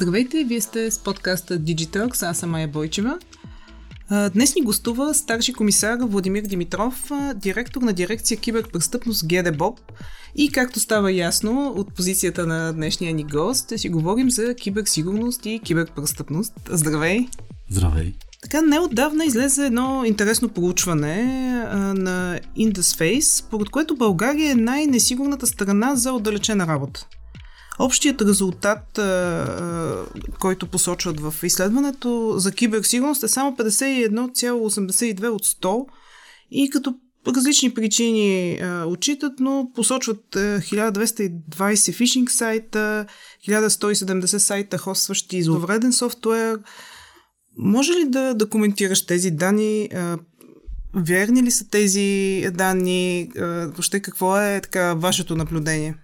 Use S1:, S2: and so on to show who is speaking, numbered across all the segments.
S1: Здравейте, вие сте с подкаста Digitalx, аз съм Майя Бойчева. Днес ни гостува старши комисар Владимир Димитров, директор на дирекция киберпрестъпност ГДБОП. И както става ясно от позицията на днешния ни гост, ще си говорим за киберсигурност и киберпрестъпност. Здравей!
S2: Здравей!
S1: Така, неотдавна излезе едно интересно проучване а, на Indusface, според което България е най-несигурната страна за отдалечена работа. Общият резултат, който посочват в изследването за киберсигурност е само 51,82 от 100 и като различни причини отчитат, но посочват а, 1220 фишинг сайта, 1170 сайта, хостващи зловреден софтуер. Може ли да, да коментираш тези данни? Верни ли са тези данни? Въобще какво е така вашето наблюдение?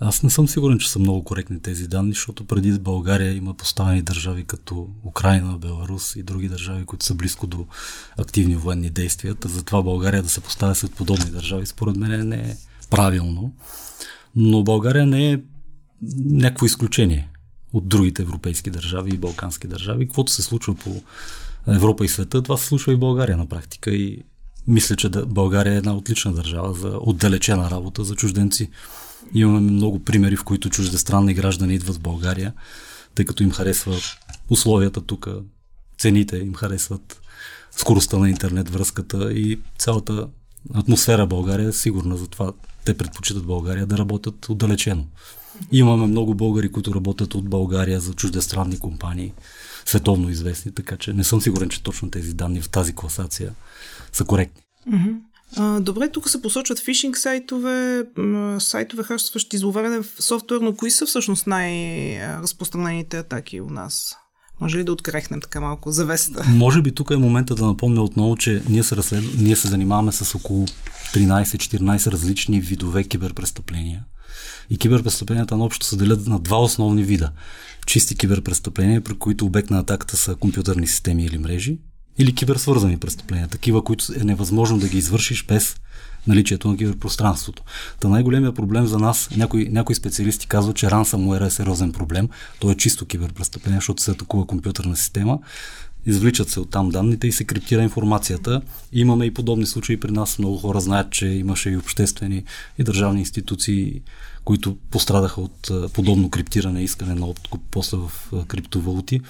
S2: Аз не съм сигурен, че са много коректни тези данни, защото преди България има поставени държави като Украина, Беларус и други държави, които са близко до активни военни действия. Затова България да се поставя след подобни държави, според мен не е правилно. Но България не е някакво изключение от другите европейски държави и балкански държави. Каквото се случва по Европа и света, това се случва и в България на практика. И мисля, че България е една отлична държава за отдалечена работа за чужденци. Имаме много примери, в които чуждестранни граждани идват в България, тъй като им харесва условията тук, цените им харесват, скоростта на интернет връзката и цялата атмосфера България е сигурна, затова те предпочитат България да работят отдалечено. Имаме много българи, които работят от България за чуждестранни компании, световно известни, така че не съм сигурен, че точно тези данни в тази класация са коректни.
S1: Mm-hmm. Добре, тук се посочват фишинг сайтове, сайтове хащащи зловреден софтуер, но кои са всъщност най-разпространените атаки у нас? Може ли да открехнем така малко завесата?
S2: Може би тук е момента да напомня отново, че ние се, разслед... ние се занимаваме с около 13-14 различни видове киберпрестъпления. И киберпрестъпленията наобщо се делят на два основни вида. Чисти киберпрестъпления, при които обект на атаката са компютърни системи или мрежи, или киберсвързани престъпления, такива, които е невъзможно да ги извършиш без наличието на киберпространството. Та най-големия проблем за нас, някои, някои специалисти казват, че ransomware е сериозен проблем. То е чисто киберпрестъпление, защото се атакува компютърна система, извличат се оттам данните и се криптира информацията. Имаме и подобни случаи при нас. Много хора знаят, че имаше и обществени и държавни институции, които пострадаха от подобно криптиране, искане на откуп после в криптовалути.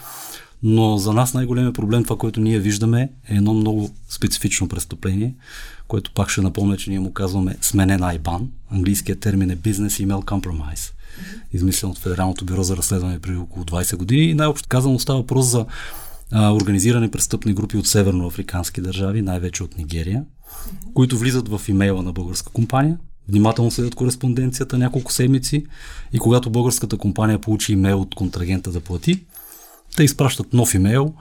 S2: Но за нас най-големият проблем, това, което ние виждаме, е едно много специфично престъпление, което пак ще напомня, че ние му казваме сменен IBAN. Английският термин е Business Email Compromise, измислен от Федералното бюро за разследване преди около 20 години. И най-общо казано става въпрос за а, организирани престъпни групи от северноафрикански държави, най-вече от Нигерия, които влизат в имейла на българска компания, внимателно следят кореспонденцията няколко седмици и когато българската компания получи имейл от контрагента да плати, те изпращат нов имейл,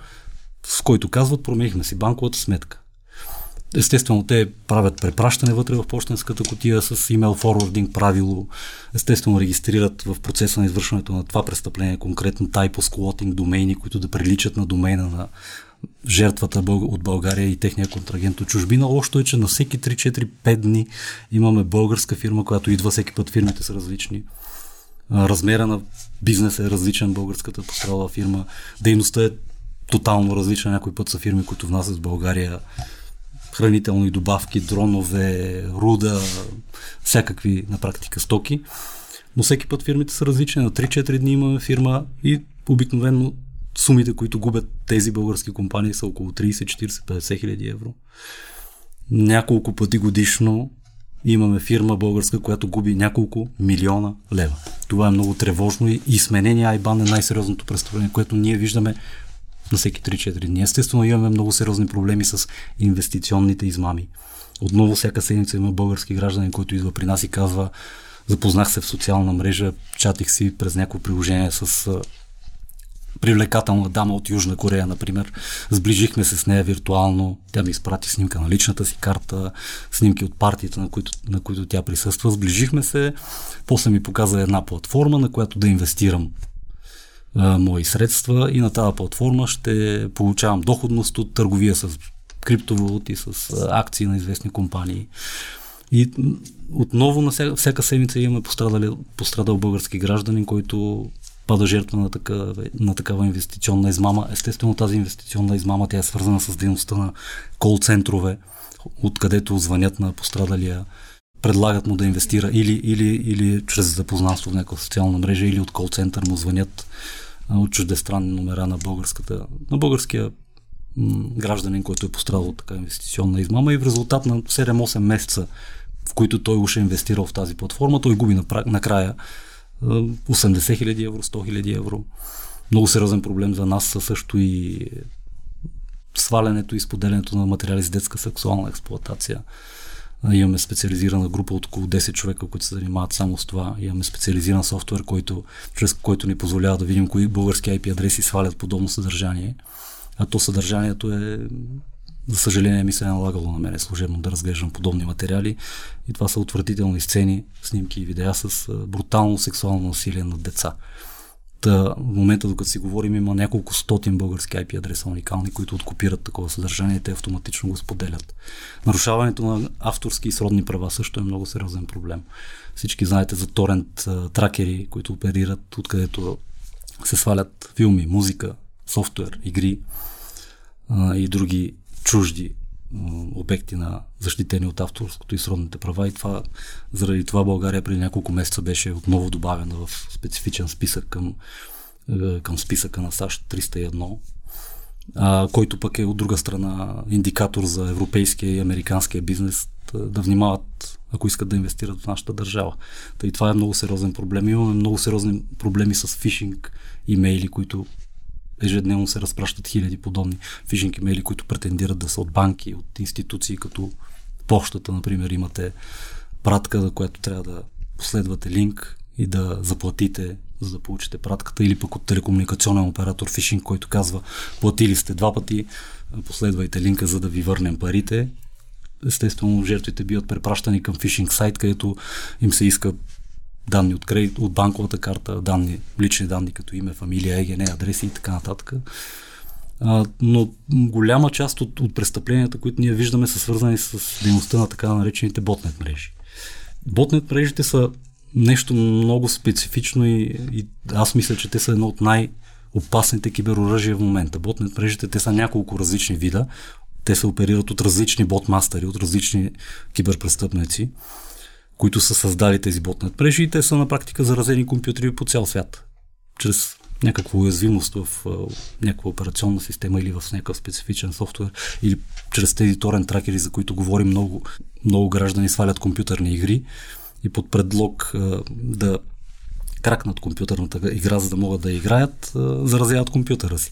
S2: с който казват, променихме си банковата сметка. Естествено, те правят препращане вътре в почтенската котия с имейл форвардинг правило. Естествено, регистрират в процеса на извършването на това престъпление конкретно type squatting домейни, които да приличат на домейна на жертвата от България и техния контрагент от чужбина. Лошото е, че на всеки 3-4-5 дни имаме българска фирма, която идва, всеки път фирмите са различни размера на бизнеса е различен, българската пострадала фирма, дейността е тотално различна. Някой път са фирми, които внасят в България хранителни добавки, дронове, руда, всякакви на практика стоки. Но всеки път фирмите са различни. На 3-4 дни имаме фирма и обикновено сумите, които губят тези български компании са около 30, 40, 50 хиляди евро. Няколко пъти годишно имаме фирма българска, която губи няколко милиона лева. Това е много тревожно и, сменение Айбан е най-сериозното престъпление, което ние виждаме на всеки 3-4 дни. Естествено имаме много сериозни проблеми с инвестиционните измами. Отново всяка седмица има български гражданин, който идва при нас и казва запознах се в социална мрежа, чатих си през някакво приложение с привлекателна дама от Южна Корея, например. Сближихме се с нея виртуално. Тя ми изпрати снимка на личната си карта, снимки от партията, на които, на които тя присъства. Сближихме се. После ми показа една платформа, на която да инвестирам а, мои средства и на тази платформа ще получавам доходност от търговия с криптовалути, с акции на известни компании. И отново на всяка, всяка седмица имаме пострадал български гражданин, който пада жертва на такава, на такава инвестиционна измама. Естествено тази инвестиционна измама тя е свързана с дейността на кол-центрове, откъдето звънят на пострадалия, предлагат му да инвестира или, или, или чрез запознанство в някаква социална мрежа, или от кол-център му звънят от чуждестранни номера на, българската, на българския гражданин, който е пострадал от така инвестиционна измама и в резултат на 7-8 месеца, в които той уж е инвестирал в тази платформа, той губи накрая 80 хиляди евро, 100 хиляди евро. Много сериозен проблем за нас са също и свалянето и споделянето на материали с детска сексуална експлуатация. Имаме специализирана група от около 10 човека, които се занимават само с това. Имаме специализиран софтуер, който, чрез който ни позволява да видим кои български IP адреси свалят подобно съдържание. А то съдържанието е за съжаление ми се е налагало на мене служебно да разглеждам подобни материали и това са отвратителни сцени, снимки и видеа с брутално сексуално насилие над деца. Та, в момента, докато си говорим, има няколко стотин български IP адреса уникални, които откопират такова съдържание и те автоматично го споделят. Нарушаването на авторски и сродни права също е много сериозен проблем. Всички знаете за торент тракери, които оперират, откъдето се свалят филми, музика, софтуер, игри а, и други чужди обекти на защитени от авторското и сродните права и това, заради това България преди няколко месеца беше отново добавена в специфичен списък към, е, към списъка на САЩ 301, а, който пък е от друга страна индикатор за европейския и американския бизнес да, да внимават, ако искат да инвестират в нашата държава. Та и това е много сериозен проблем. Имаме много сериозни проблеми с фишинг имейли, които ежедневно се разпращат хиляди подобни фишинг имейли, които претендират да са от банки, от институции, като почтата, например, имате пратка, за която трябва да последвате линк и да заплатите, за да получите пратката, или пък от телекомуникационен оператор фишинг, който казва платили сте два пъти, последвайте линка, за да ви върнем парите. Естествено, жертвите биват препращани към фишинг сайт, където им се иска данни от, кредит, от банковата карта, данни, лични данни като име, фамилия, ЕГН, адреси и така нататък. А, но голяма част от, от престъпленията, които ние виждаме, са свързани с дейността на така наречените ботнет мрежи. Ботнет мрежите са нещо много специфично и, и аз мисля, че те са едно от най- опасните кибероръжия в момента. Ботнет мрежите, те са няколко различни вида. Те се оперират от различни ботмастери, от различни киберпрестъпници които са създали тези ботнет мрежи и те са на практика заразени компютри по цял свят. Чрез някаква уязвимост в uh, някаква операционна система или в някакъв специфичен софтуер или чрез тези торен тракери, за които говорим много, много граждани свалят компютърни игри и под предлог uh, да кракнат компютърната игра, за да могат да играят, заразяват компютъра си.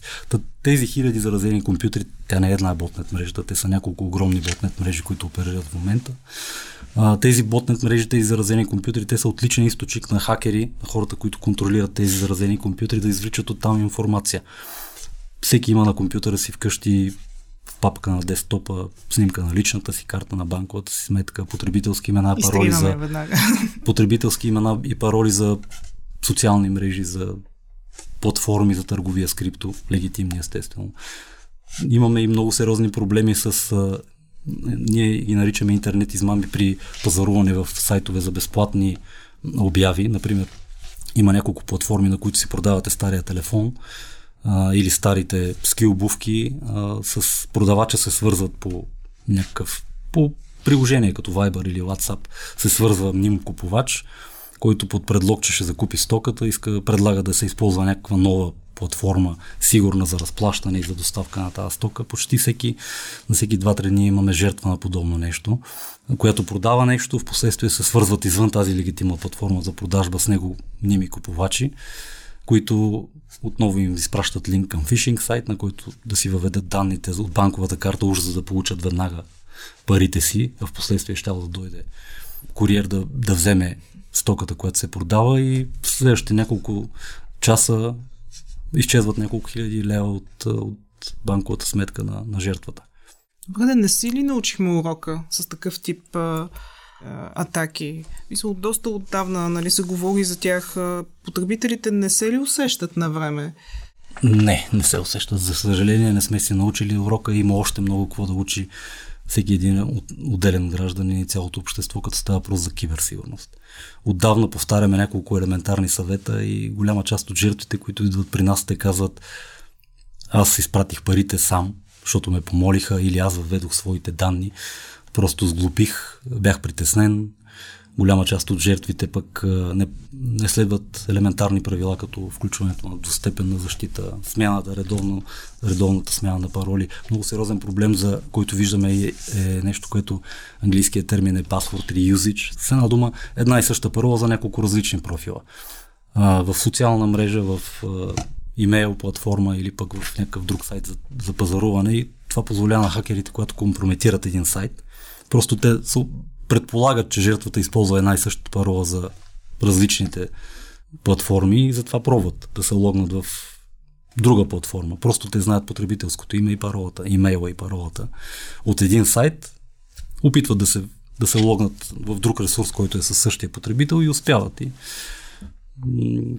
S2: Тези хиляди заразени компютри, тя не е една ботнет мрежа, те са няколко огромни ботнет мрежи, които оперират в момента. Тези ботнет мрежи, тези заразени компютри, те са отличен източник на хакери, на хората, които контролират тези заразени компютри, да извличат от там информация. Всеки има на компютъра си вкъщи в папка на десктопа снимка на личната си карта на банковата си сметка, потребителски имена, пароли за потребителски имена и пароли за социални мрежи, за платформи за търговия с крипто, легитимни естествено. Имаме и много сериозни проблеми с ние ги наричаме интернет измами при пазаруване в сайтове за безплатни обяви. Например, има няколко платформи, на които си продавате стария телефон а, или старите ски обувки. А, с продавача се свързват по някакъв по приложение като Viber или WhatsApp се свързва мним купувач, който под предлог, че ще закупи стоката, иска, предлага да се използва някаква нова платформа, сигурна за разплащане и за доставка на тази стока. Почти всеки, на всеки 2-3 дни имаме жертва на подобно нещо, която продава нещо, в последствие се свързват извън тази легитимна платформа за продажба с него ними купувачи, които отново им изпращат линк към фишинг сайт, на който да си въведат данните от банковата карта, уж за да получат веднага парите си, а в последствие ще да дойде куриер да, да вземе стоката, която се продава и в следващите няколко часа изчезват няколко хиляди лева от, от банковата сметка на, на жертвата.
S1: Добре, не си ли научихме урока с такъв тип а, а, атаки? Мисля, доста отдавна нали, се говори за тях. Потребителите не се ли усещат на време?
S2: Не, не се усещат. За съжаление не сме си научили урока. Има още много какво да учи всеки един отделен гражданин и цялото общество, като става просто за киберсигурност. Отдавна повтаряме няколко елементарни съвета и голяма част от жертвите, които идват при нас, те казват аз изпратих парите сам, защото ме помолиха или аз въведох своите данни. Просто сглупих, бях притеснен, голяма част от жертвите пък не, не следват елементарни правила, като включването на двустепенна защита, смяната, редовно, редовната смяна на пароли. Много сериозен проблем, за който виждаме е, е нещо, което английският термин е password reusage. С една дума, една и съща парола за няколко различни профила. А, в социална мрежа, в а, имейл платформа или пък в някакъв друг сайт за, за пазаруване и това позволява на хакерите, когато компрометират един сайт, просто те предполагат, че жертвата използва една и съща парола за различните платформи и затова пробват да се логнат в друга платформа. Просто те знаят потребителското име и паролата, имейла и паролата от един сайт, опитват да се, да се логнат в друг ресурс, който е със същия потребител и успяват. И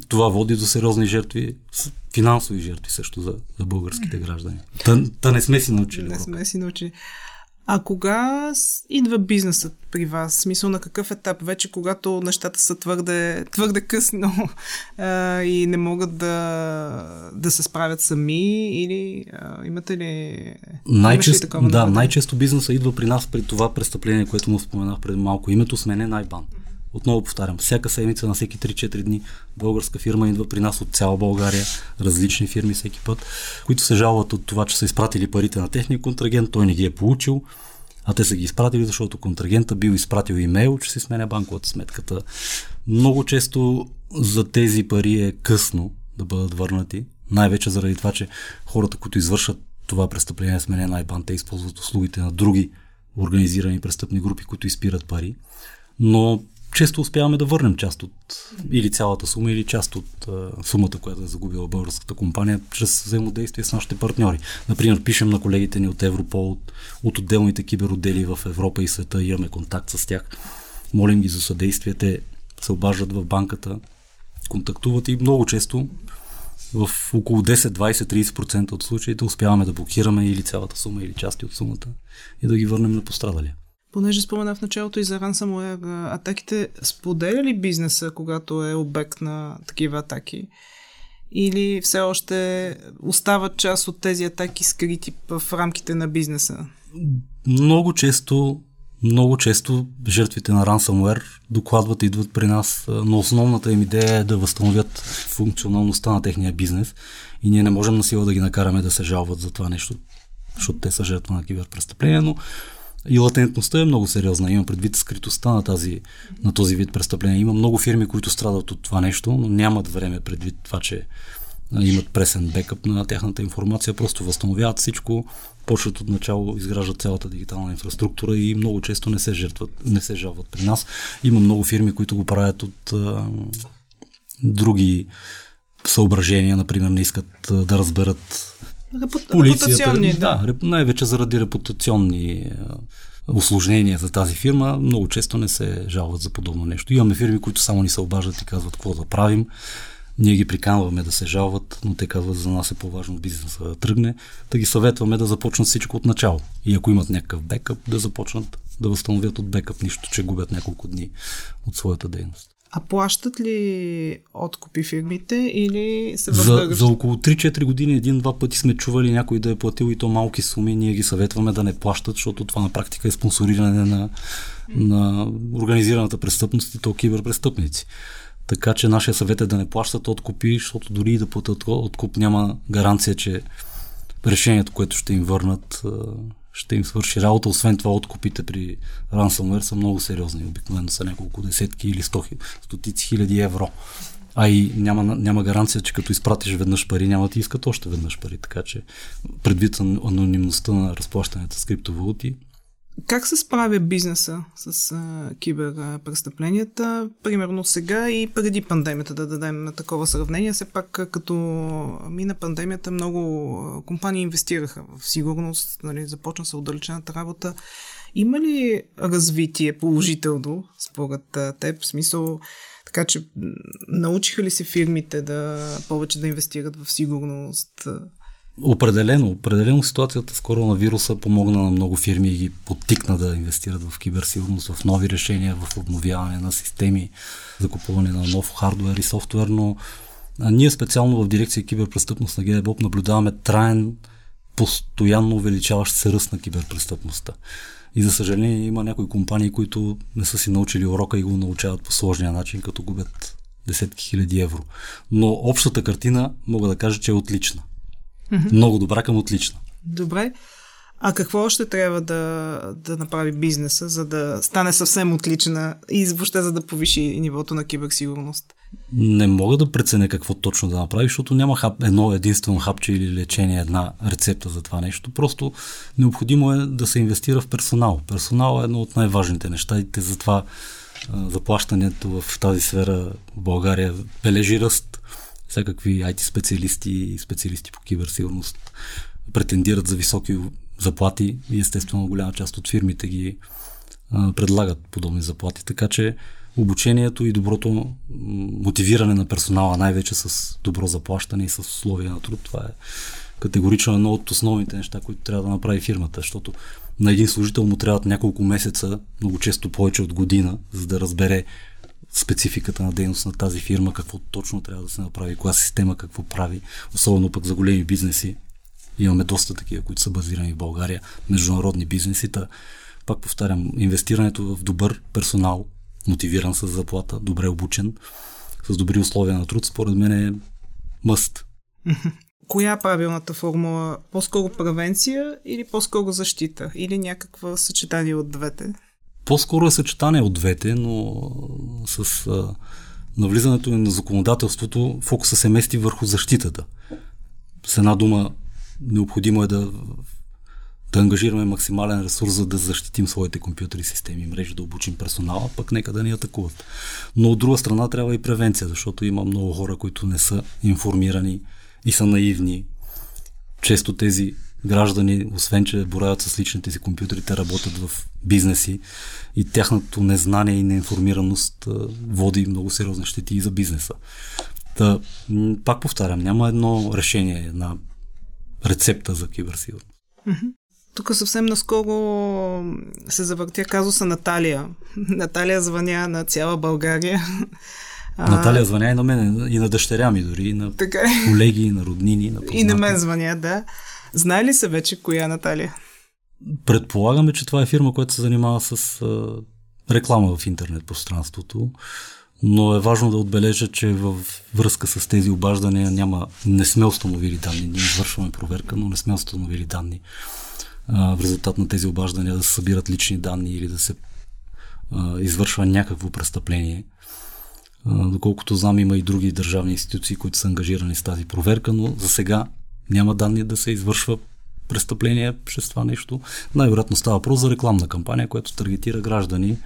S2: това води до сериозни жертви, финансови жертви също за, за българските граждани. Та, та не сме си научили.
S1: Не сме си научили. А кога идва бизнесът при вас? Смисъл на какъв етап? Вече когато нещата са твърде, твърде късно а, и не могат да, да се справят сами или а, имате ли...
S2: Най-често, да, най-често бизнесът идва при нас при това престъпление, което му споменах преди малко. Името сме не най-бан. Отново повтарям, всяка седмица на всеки 3-4 дни българска фирма идва при нас от цяла България, различни фирми всеки път, които се жалват от това, че са изпратили парите на техния контрагент, той не ги е получил, а те са ги изпратили, защото контрагента бил изпратил имейл, че си сменя банковата сметката. Много често за тези пари е късно да бъдат върнати, най-вече заради това, че хората, които извършат това престъпление с мене най-бан, те използват услугите на други организирани престъпни групи, които изпират пари. Но често успяваме да върнем част от или цялата сума, или част от а, сумата, която е загубила българската компания, чрез взаимодействие с нашите партньори. Например, пишем на колегите ни от Европол, от, от отделните киберотдели в Европа и света, имаме контакт с тях. Молим ги за съдействие, те се обаждат в банката, контактуват и много често в около 10, 20, 30% от случаите успяваме да блокираме или цялата сума, или части от сумата и да ги върнем на пострадалия.
S1: Понеже спомена в началото и за ransomware атаките, споделя ли бизнеса, когато е обект на такива атаки? Или все още остават част от тези атаки скрити в рамките на бизнеса?
S2: Много често много често жертвите на ransomware докладват и идват при нас, но основната им идея е да възстановят функционалността на техния бизнес и ние не можем на сила да ги накараме да се жалват за това нещо, защото те са жертва на киберпрестъпление, но и латентността е много сериозна. Имам предвид скритостта на, тази, на този вид престъпления. Има много фирми, които страдат от това нещо, но нямат време предвид това, че имат пресен бекъп на тяхната информация, просто възстановяват всичко, почват от начало, изграждат цялата дигитална инфраструктура и много често не се, жертват, не се жалват при нас. Има много фирми, които го правят от а, други съображения, например, не искат а, да разберат
S1: Репут... полицията.
S2: Да, да, най-вече заради репутационни осложнения за тази фирма, много често не се жалват за подобно нещо. Имаме фирми, които само ни се обаждат и казват какво да правим. Ние ги приканваме да се жалват, но те казват, за нас е по-важно бизнеса да тръгне. Да ги съветваме да започнат всичко от начало. И ако имат някакъв бекъп, да започнат да възстановят от бекъп, нищо, че губят няколко дни от своята дейност.
S1: А плащат ли откупи фирмите или се
S2: за, за около 3-4 години един-два пъти сме чували някой да е платил и то малки суми. Ние ги съветваме да не плащат, защото това на практика е спонсориране на, на организираната престъпност и то киберпрестъпници. Така че нашия съвет е да не плащат откупи, защото дори и да платят откуп няма гаранция, че решението, което ще им върнат, ще им свърши работа. Освен това, откупите при ransomware са много сериозни. Обикновено са няколко десетки или сто, стотици хиляди евро. А и няма, няма гаранция, че като изпратиш веднъж пари, няма да ти искат още веднъж пари. Така че, предвид анонимността на разплащането с криптовалути,
S1: как се справя бизнеса с а, киберпрестъпленията, примерно сега и преди пандемията, да дадем на такова сравнение? Все пак, като мина пандемията, много компании инвестираха в сигурност, нали, започна се отдалечената работа. Има ли развитие положително, според теб? В смисъл, така че научиха ли се фирмите да повече да инвестират в сигурност?
S2: Определено, определено ситуацията с коронавируса помогна на много фирми и ги подтикна да инвестират в киберсигурност, в нови решения, в обновяване на системи, закупуване на нов хардвер и софтуер, но а ние специално в дирекция киберпрестъпност на ГДБОП наблюдаваме траен, постоянно увеличаващ се ръст на киберпрестъпността. И за съжаление има някои компании, които не са си научили урока и го научават по сложния начин, като губят десетки хиляди евро. Но общата картина мога да кажа, че е отлична. Mm-hmm. Много добра към отлична.
S1: Добре. А какво още трябва да, да направи бизнеса, за да стане съвсем отлична и въобще за да повиши нивото на киберсигурност?
S2: Не мога да преценя какво точно да направи, защото няма хап, едно единствено хапче или лечение, една рецепта за това нещо. Просто необходимо е да се инвестира в персонал. Персонал е едно от най-важните неща и те затова заплащането в тази сфера в България бележи ръст. Всякакви IT специалисти и специалисти по киберсигурност претендират за високи заплати и естествено голяма част от фирмите ги предлагат подобни заплати. Така че обучението и доброто мотивиране на персонала, най-вече с добро заплащане и с условия на труд, това е категорично едно от основните неща, които трябва да направи фирмата, защото на един служител му трябват няколко месеца, много често повече от година, за да разбере спецификата на дейност на тази фирма, какво точно трябва да се направи, коя система какво прави, особено пък за големи бизнеси. Имаме доста такива, които са базирани в България, международни бизнеси. Та, пак повтарям, инвестирането в добър персонал, мотивиран с заплата, добре обучен, с добри условия на труд, според мен е мъст.
S1: Коя е правилната формула? По-скоро превенция или по-скоро защита? Или някаква съчетание от двете?
S2: По-скоро е съчетание от двете, но с а, навлизането на законодателството фокуса се мести върху защитата. С една дума, необходимо е да, да ангажираме максимален ресурс, за да защитим своите компютри, системи мрежи, да обучим персонала, пък нека да ни атакуват. Но от друга страна трябва и превенция, защото има много хора, които не са информирани и са наивни. Често тези граждани, освен че боравят с личните си компютри, те работят в бизнеси и тяхното незнание и неинформираност води много сериозни щети и за бизнеса. Та, пак повтарям, няма едно решение, една рецепта за киберсигурност.
S1: Тук съвсем наскоро се завъртя казуса Наталия. Наталия звъня на цяла България.
S2: Наталия звъня и на мен, и на дъщеря ми дори, и на така е. колеги, и на роднини. На
S1: и на мен звъня, да. Знае ли се вече коя е Наталия?
S2: Предполагаме, че това е фирма, която се занимава с а, реклама в интернет пространството, но е важно да отбележа, че във връзка с тези обаждания няма, не сме установили данни. Ние извършваме проверка, но не сме установили данни а, в резултат на тези обаждания да се събират лични данни или да се а, извършва някакво престъпление. Доколкото знам, има и други държавни институции, които са ангажирани с тази проверка, но за сега няма данни да се извършва престъпление чрез това нещо. Най-вероятно става въпрос за рекламна кампания, която таргетира граждани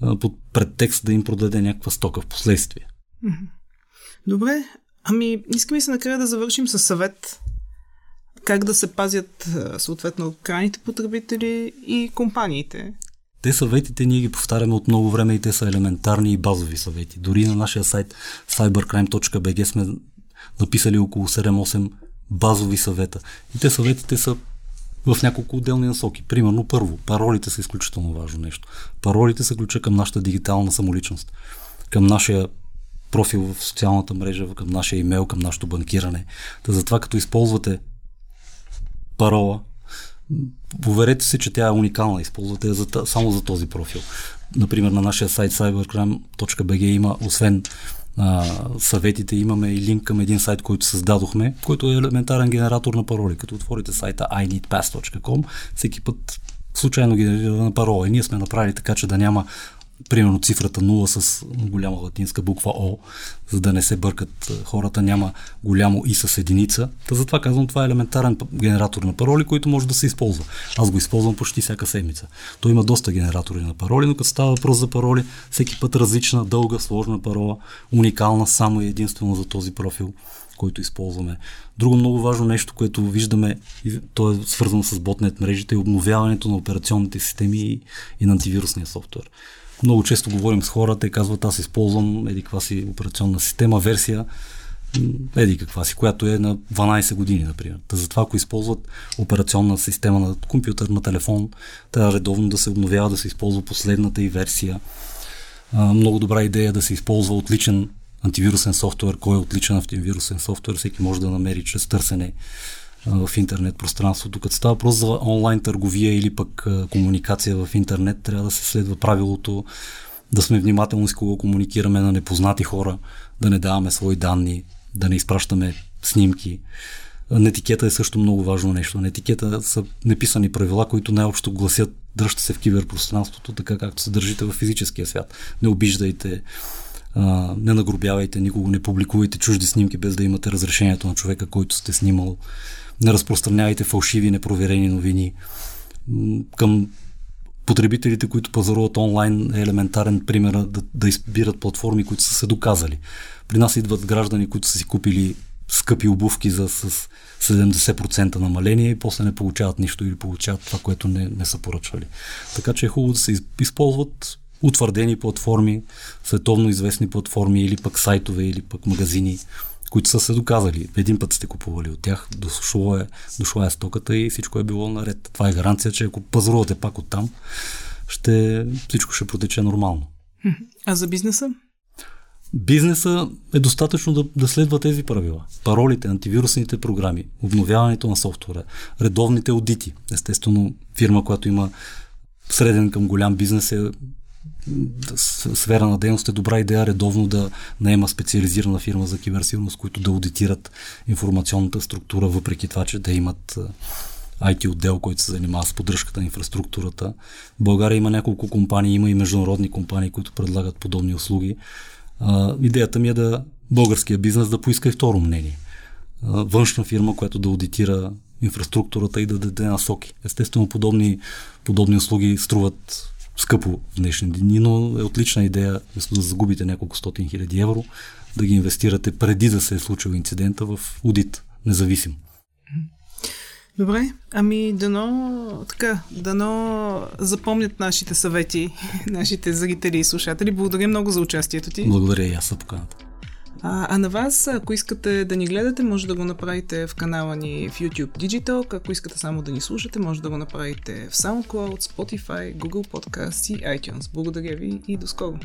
S2: а, под предтекст да им продаде някаква стока в последствие.
S1: Добре, ами искаме се накрая да завършим с съвет как да се пазят съответно крайните потребители и компаниите.
S2: Те съветите ние ги повтаряме от много време и те са елементарни и базови съвети. Дори на нашия сайт cybercrime.bg сме написали около 7-8 базови съвета. И те съветите са в няколко отделни насоки. Примерно, първо, паролите са изключително важно нещо. Паролите са ключа към нашата дигитална самоличност, към нашия профил в социалната мрежа, към нашия имейл, към нашето банкиране. Та затова, като използвате парола, поверете се, че тя е уникална. Използвате я за, само за този профил. Например, на нашия сайт cybercrime.bg има, освен а, съветите, имаме и линк към един сайт, който създадохме, който е елементарен генератор на пароли. Като отворите сайта ineedpass.com, всеки път случайно генерира на парола. И ние сме направили така, че да няма примерно цифрата 0 с голяма латинска буква О, за да не се бъркат хората, няма голямо и с единица. Та затова казвам, това е елементарен генератор на пароли, който може да се използва. Аз го използвам почти всяка седмица. Той има доста генератори на пароли, но като става въпрос за пароли, всеки път различна, дълга, сложна парола, уникална само и единствено за този профил който използваме. Друго много важно нещо, което виждаме, то е свързано с ботнет мрежите, е обновяването на операционните системи и на антивирусния софтуер. Много често говорим с хората и казват, аз използвам еди каква си операционна система, версия еди каква си, която е на 12 години, например. Та затова, ако използват операционна система на компютър, на телефон, трябва редовно да се обновява, да се използва последната и версия. Много добра идея е да се използва отличен антивирусен софтуер. Кой е отличен антивирусен софтуер, всеки може да намери чрез търсене в интернет пространството. Като става въпрос за онлайн търговия или пък комуникация в интернет, трябва да се следва правилото да сме внимателни с кого комуникираме на непознати хора, да не даваме свои данни, да не изпращаме снимки. На етикета е също много важно нещо. На етикета са неписани правила, които най-общо гласят дръжте се в киберпространството, така както се държите в физическия свят. Не обиждайте, не нагробявайте никого, не публикувайте чужди снимки без да имате разрешението на човека, който сте снимал. Не разпространявайте фалшиви, непроверени новини. Към потребителите, които пазаруват онлайн, е елементарен пример да, да избират платформи, които са се доказали. При нас идват граждани, които са си купили скъпи обувки за с 70% намаление и после не получават нищо или получават това, което не, не са поръчвали. Така че е хубаво да се използват утвърдени платформи, световно известни платформи или пък сайтове или пък магазини, които са се доказали. Един път сте купували от тях, дошло е, дошла е стоката и всичко е било наред. Това е гаранция, че ако пазарувате пак от там, ще, всичко ще протече нормално.
S1: А за бизнеса?
S2: Бизнеса е достатъчно да, да следва тези правила. Паролите, антивирусните програми, обновяването на софтуера, редовните аудити. Естествено, фирма, която има среден към голям бизнес е сфера на дейност е добра идея редовно да наема специализирана фирма за киберсигурност, които да аудитират информационната структура, въпреки това, че да имат IT отдел, който се занимава с поддръжката на инфраструктурата. В България има няколко компании, има и международни компании, които предлагат подобни услуги. Идеята ми е да българския бизнес да поиска и второ мнение. Външна фирма, която да аудитира инфраструктурата и да даде насоки. Естествено, подобни, подобни услуги струват скъпо в днешни дни, но е отлична идея, вместо да загубите няколко стотин хиляди евро, да ги инвестирате преди да се е случил инцидента в аудит, независим.
S1: Добре, ами дано, така, дано запомнят нашите съвети, нашите зрители и слушатели. Благодаря много за участието ти.
S2: Благодаря и аз за поканата.
S1: А, а на вас, ако искате да ни гледате, може да го направите в канала ни в YouTube Digital. Ако искате само да ни слушате, може да го направите в SoundCloud, Spotify, Google Podcasts и iTunes. Благодаря ви и до скоро!